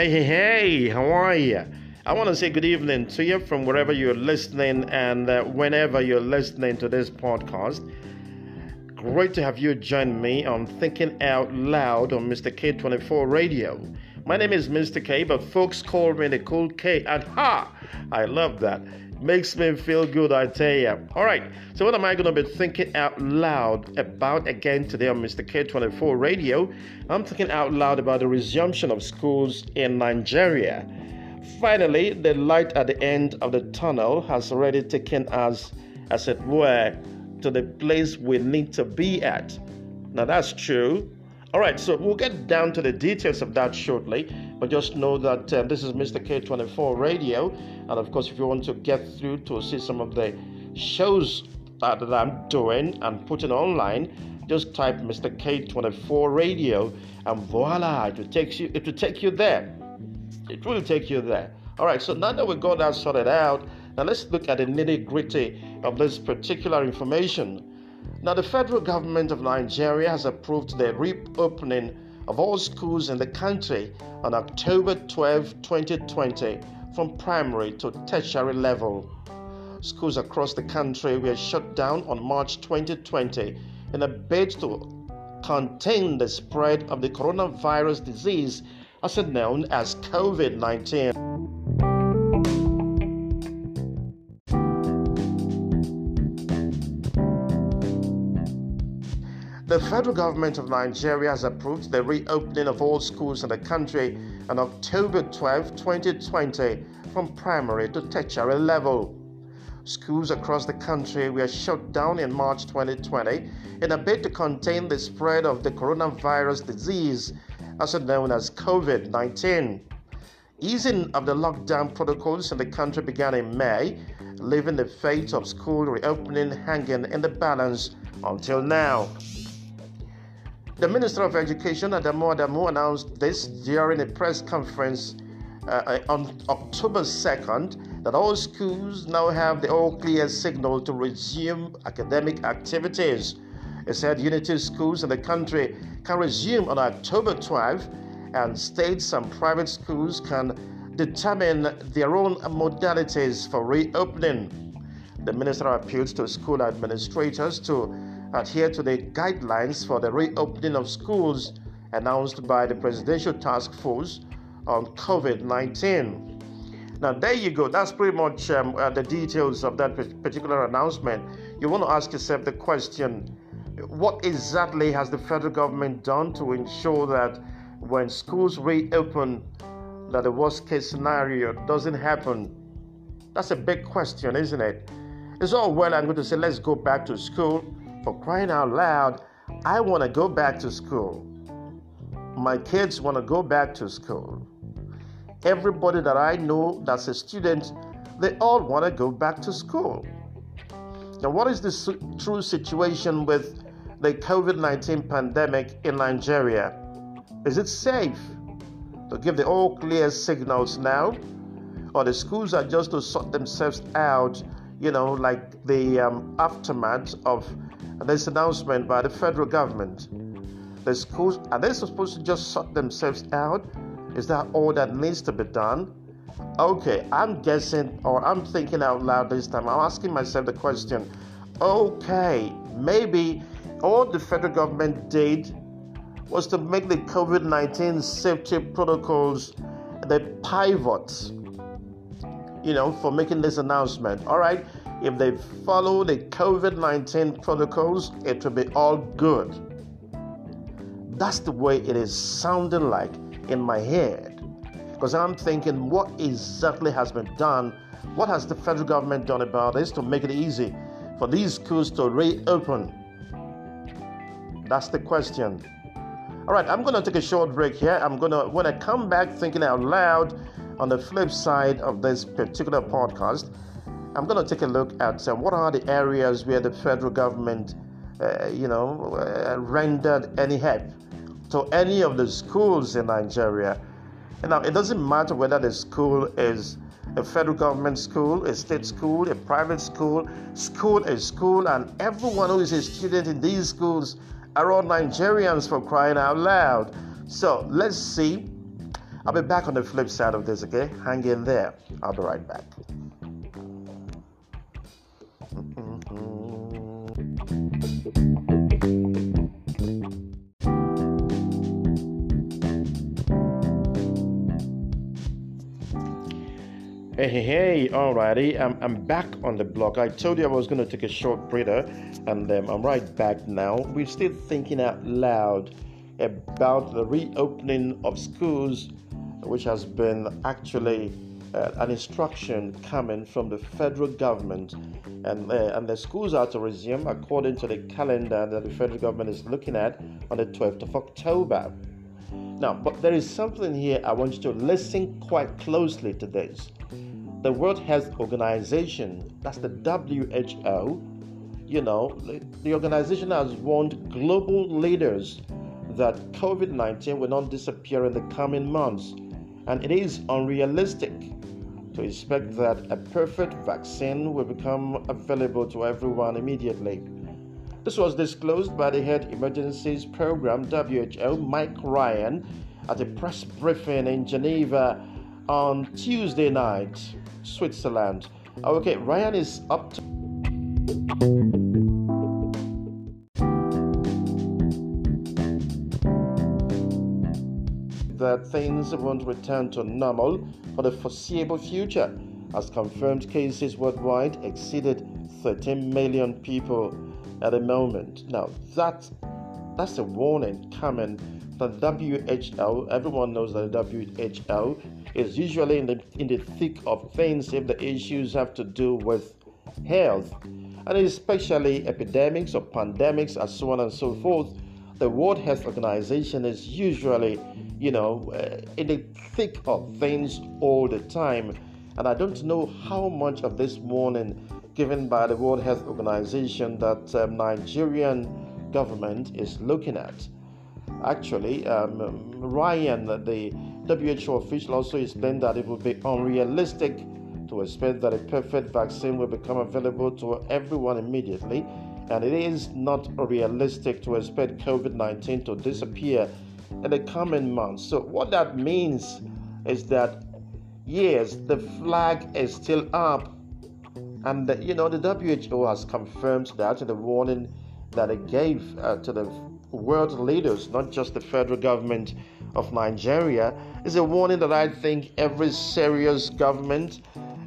Hey, hey, hey, how are you? I want to say good evening to you from wherever you're listening and uh, whenever you're listening to this podcast. Great to have you join me on Thinking Out Loud on Mr. K24 Radio. My name is Mr. K, but folks call me the Cool K, and ha! I love that. Makes me feel good, I tell you. All right, so what am I going to be thinking out loud about again today on Mr. K24 Radio? I'm thinking out loud about the resumption of schools in Nigeria. Finally, the light at the end of the tunnel has already taken us, as it were, to the place we need to be at. Now, that's true. All right, so we'll get down to the details of that shortly, but just know that uh, this is Mr. K24 Radio, and of course, if you want to get through to see some of the shows that, that I'm doing and putting online, just type Mr. K24 Radio, and voila, it will take you. It will take you there. It will take you there. All right, so now that we've got that sorted out, now let's look at the nitty gritty of this particular information. Now, the federal government of Nigeria has approved the reopening of all schools in the country on October 12, 2020, from primary to tertiary level. Schools across the country were shut down on March 2020 in a bid to contain the spread of the coronavirus disease, also known as COVID 19. The federal government of Nigeria has approved the reopening of all schools in the country on October 12, 2020, from primary to tertiary level. Schools across the country were shut down in March 2020 in a bid to contain the spread of the coronavirus disease, also known as COVID 19. Easing of the lockdown protocols in the country began in May, leaving the fate of school reopening hanging in the balance until now. The Minister of Education, Adamu Adamu, announced this during a press conference uh, on October 2nd that all schools now have the all clear signal to resume academic activities. He said unity schools in the country can resume on October 12, and states and private schools can determine their own modalities for reopening. The minister appealed to school administrators to adhere to the guidelines for the reopening of schools announced by the Presidential Task Force on COVID 19. Now, there you go. That's pretty much um, uh, the details of that particular announcement. You want to ask yourself the question what exactly has the federal government done to ensure that when schools reopen, that the worst case scenario doesn't happen? That's a big question, isn't it? It's all well I'm going to say, let's go back to school for crying out loud, I want to go back to school. My kids want to go back to school. Everybody that I know that's a student, they all want to go back to school. Now, what is the true situation with the COVID 19 pandemic in Nigeria? Is it safe to give the all clear signals now? Or the schools are just to sort themselves out, you know, like the um, aftermath of this announcement by the federal government. The schools are they supposed to just sort themselves out? Is that all that needs to be done? Okay, I'm guessing or I'm thinking out loud this time. I'm asking myself the question okay, maybe all the federal government did was to make the COVID 19 safety protocols the pivot, you know, for making this announcement. All right, if they follow the COVID 19 protocols, it will be all good. That's the way it is sounding like in my head. Because I'm thinking, what exactly has been done? What has the federal government done about this to make it easy for these schools to reopen? That's the question. All right, I'm going to take a short break here. I'm going to, when I come back thinking out loud on the flip side of this particular podcast, I'm going to take a look at uh, what are the areas where the federal government, uh, you know, uh, rendered any help to any of the schools in Nigeria. And now, it doesn't matter whether the school is a federal government school, a state school, a private school, school is school, and everyone who is a student in these schools are all Nigerians for crying out loud. So let's see I'll be back on the flip side of this, okay? Hang in there. I'll be right back. Hey, hey, hey, alrighty, I'm, I'm back on the block. I told you I was going to take a short breather, and um, I'm right back now. We're still thinking out loud about the reopening of schools, which has been actually uh, an instruction coming from the federal government, and uh, and the schools are to resume according to the calendar that the federal government is looking at on the 12th of October. Now, but there is something here I want you to listen quite closely to this. The World Health Organization, that's the WHO, you know, the organization has warned global leaders that COVID 19 will not disappear in the coming months, and it is unrealistic to expect that a perfect vaccine will become available to everyone immediately. This was disclosed by the Head Emergencies Program WHO, Mike Ryan, at a press briefing in Geneva on Tuesday night. Switzerland. Okay, Ryan is up to. That things won't return to normal for the foreseeable future, as confirmed cases worldwide exceeded 13 million people at the moment. Now, that that's a warning coming from WHO. Everyone knows that WHO is usually in the in the thick of things if the issues have to do with health, and especially epidemics or pandemics and so on and so forth. The World Health Organization is usually, you know, uh, in the thick of things all the time. And I don't know how much of this warning given by the World Health Organization that um, Nigerian government is looking at. Actually, um, Ryan, the WHO official also explained that it would be unrealistic to expect that a perfect vaccine will become available to everyone immediately, and it is not realistic to expect COVID 19 to disappear in the coming months. So, what that means is that, yes, the flag is still up, and you know, the WHO has confirmed that in the warning that it gave uh, to the world leaders, not just the federal government of Nigeria, is a warning that I think every serious government,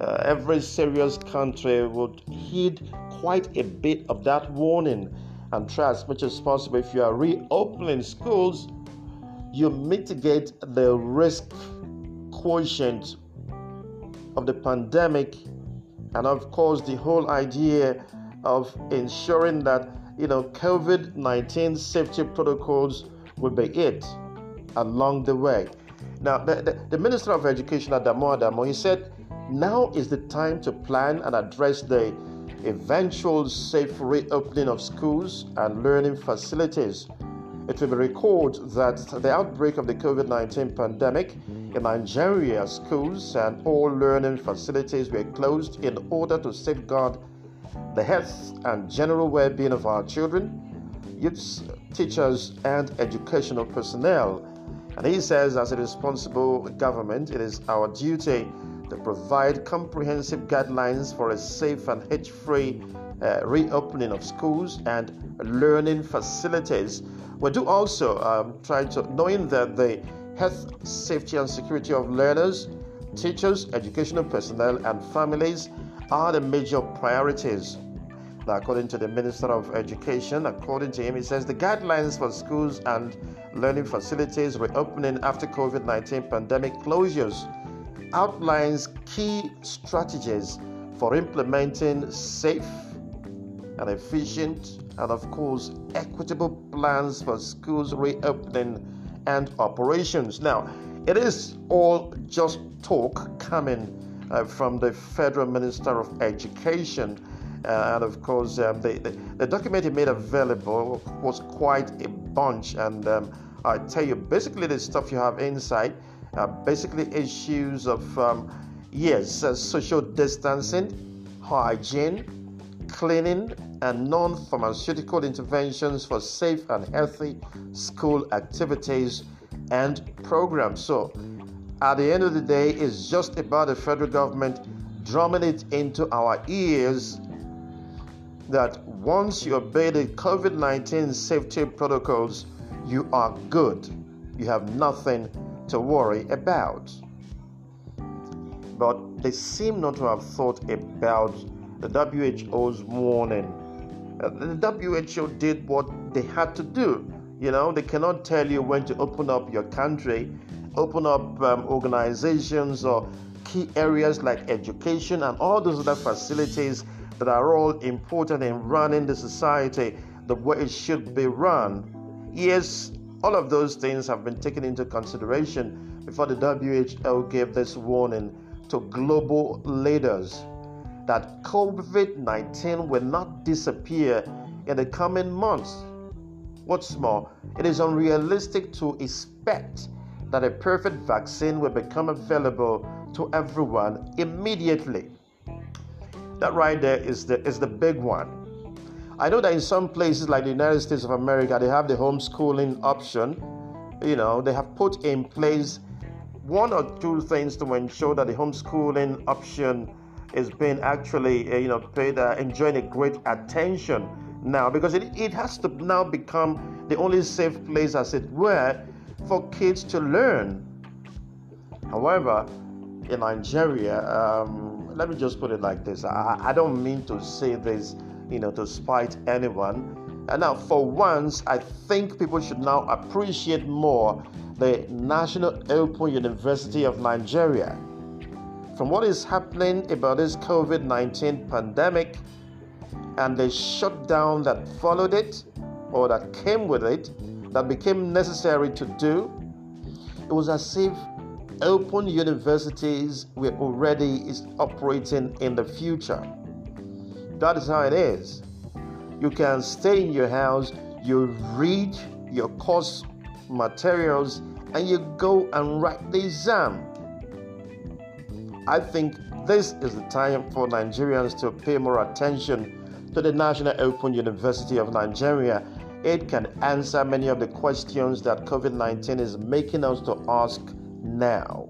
uh, every serious country would heed quite a bit of that warning and try as much as possible. If you are reopening schools, you mitigate the risk quotient of the pandemic, and of course, the whole idea of ensuring that you know COVID 19 safety protocols will be it along the way. Now, the, the, the Minister of Education, Adamu Adamu, he said, now is the time to plan and address the eventual safe reopening of schools and learning facilities. It will be recalled that the outbreak of the COVID 19 pandemic in Nigeria, schools and all learning facilities were closed in order to safeguard the health and general well being of our children, youths, teachers, and educational personnel. And he says, as a responsible government, it is our duty to provide comprehensive guidelines for a safe and hitch free uh, reopening of schools and learning facilities. We do also um, try to, knowing that the health, safety, and security of learners, teachers, educational personnel, and families are the major priorities. Now, according to the Minister of Education, according to him, he says the guidelines for schools and learning facilities reopening after COVID 19 pandemic closures outlines key strategies for implementing safe and efficient and, of course, equitable plans for schools reopening and operations. Now, it is all just talk coming uh, from the Federal Minister of Education. Uh, and of course, um, the, the, the, document he made available was quite a bunch. And um, I tell you, basically, the stuff you have inside are basically issues of, um, yes, uh, social distancing, hygiene, cleaning, and non pharmaceutical interventions for safe and healthy school activities and programs. So, at the end of the day, it's just about the federal government drumming it into our ears that once you obey the COVID 19 safety protocols, you are good. You have nothing to worry about. But they seem not to have thought about the WHO's warning. Uh, the WHO did what they had to do. You know, they cannot tell you when to open up your country, open up um, organizations or key areas like education and all those other facilities that are all important in running the society the way it should be run. Yes, all of those things have been taken into consideration before the WHO gave this warning to global leaders that COVID 19 will not disappear in the coming months. What's more, it is unrealistic to expect that a perfect vaccine will become available to everyone immediately. That right there is the, is the big one. I know that in some places like the United States of America, they have the homeschooling option. You know, they have put in place one or two things to ensure that the homeschooling option is being actually, uh, you know, paid, uh, enjoying a great attention now because it, it has to now become the only safe place, as it were, for kids to learn. However, in Nigeria, um, let me just put it like this I, I don't mean to say this, you know, to spite anyone. And now, for once, I think people should now appreciate more the National Open University of Nigeria. From what is happening about this COVID 19 pandemic and the shutdown that followed it or that came with it, that became necessary to do, it was as if open universities were already is operating in the future. That is how it is. You can stay in your house, you read your course materials, and you go and write the exam. I think this is the time for Nigerians to pay more attention to the National Open University of Nigeria. It can answer many of the questions that COVID 19 is making us to ask now.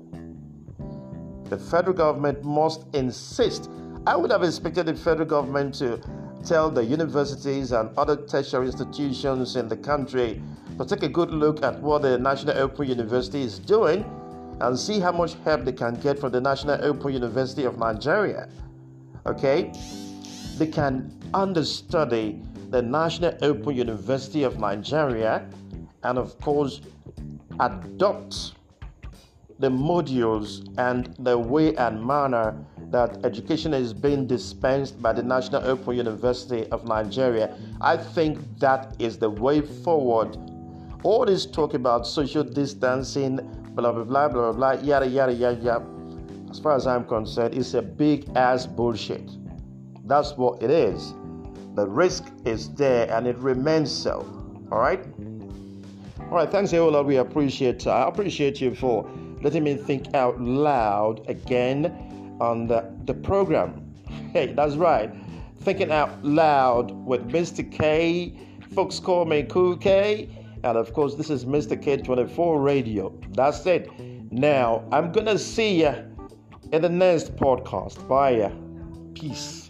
The federal government must insist. I would have expected the federal government to tell the universities and other tertiary institutions in the country to take a good look at what the National Open University is doing and see how much help they can get from the National Open University of Nigeria. Okay? They can understudy the National Open University of Nigeria and, of course, adopt the modules and the way and manner that education is being dispensed by the National Open University of Nigeria. I think that is the way forward. All this talk about social distancing, blah blah blah blah blah, yada yada yada yada. As far as I'm concerned, it's a big ass bullshit. That's what it is. The risk is there and it remains so. All right. All right. Thanks, Eola. We appreciate. I appreciate you for letting me think out loud again on the, the program. Hey, that's right. Thinking out loud with Mr. K. Folks call me Cool K. And of course, this is Mr. K24 Radio. That's it. Now, I'm going to see you in the next podcast. Bye. Peace.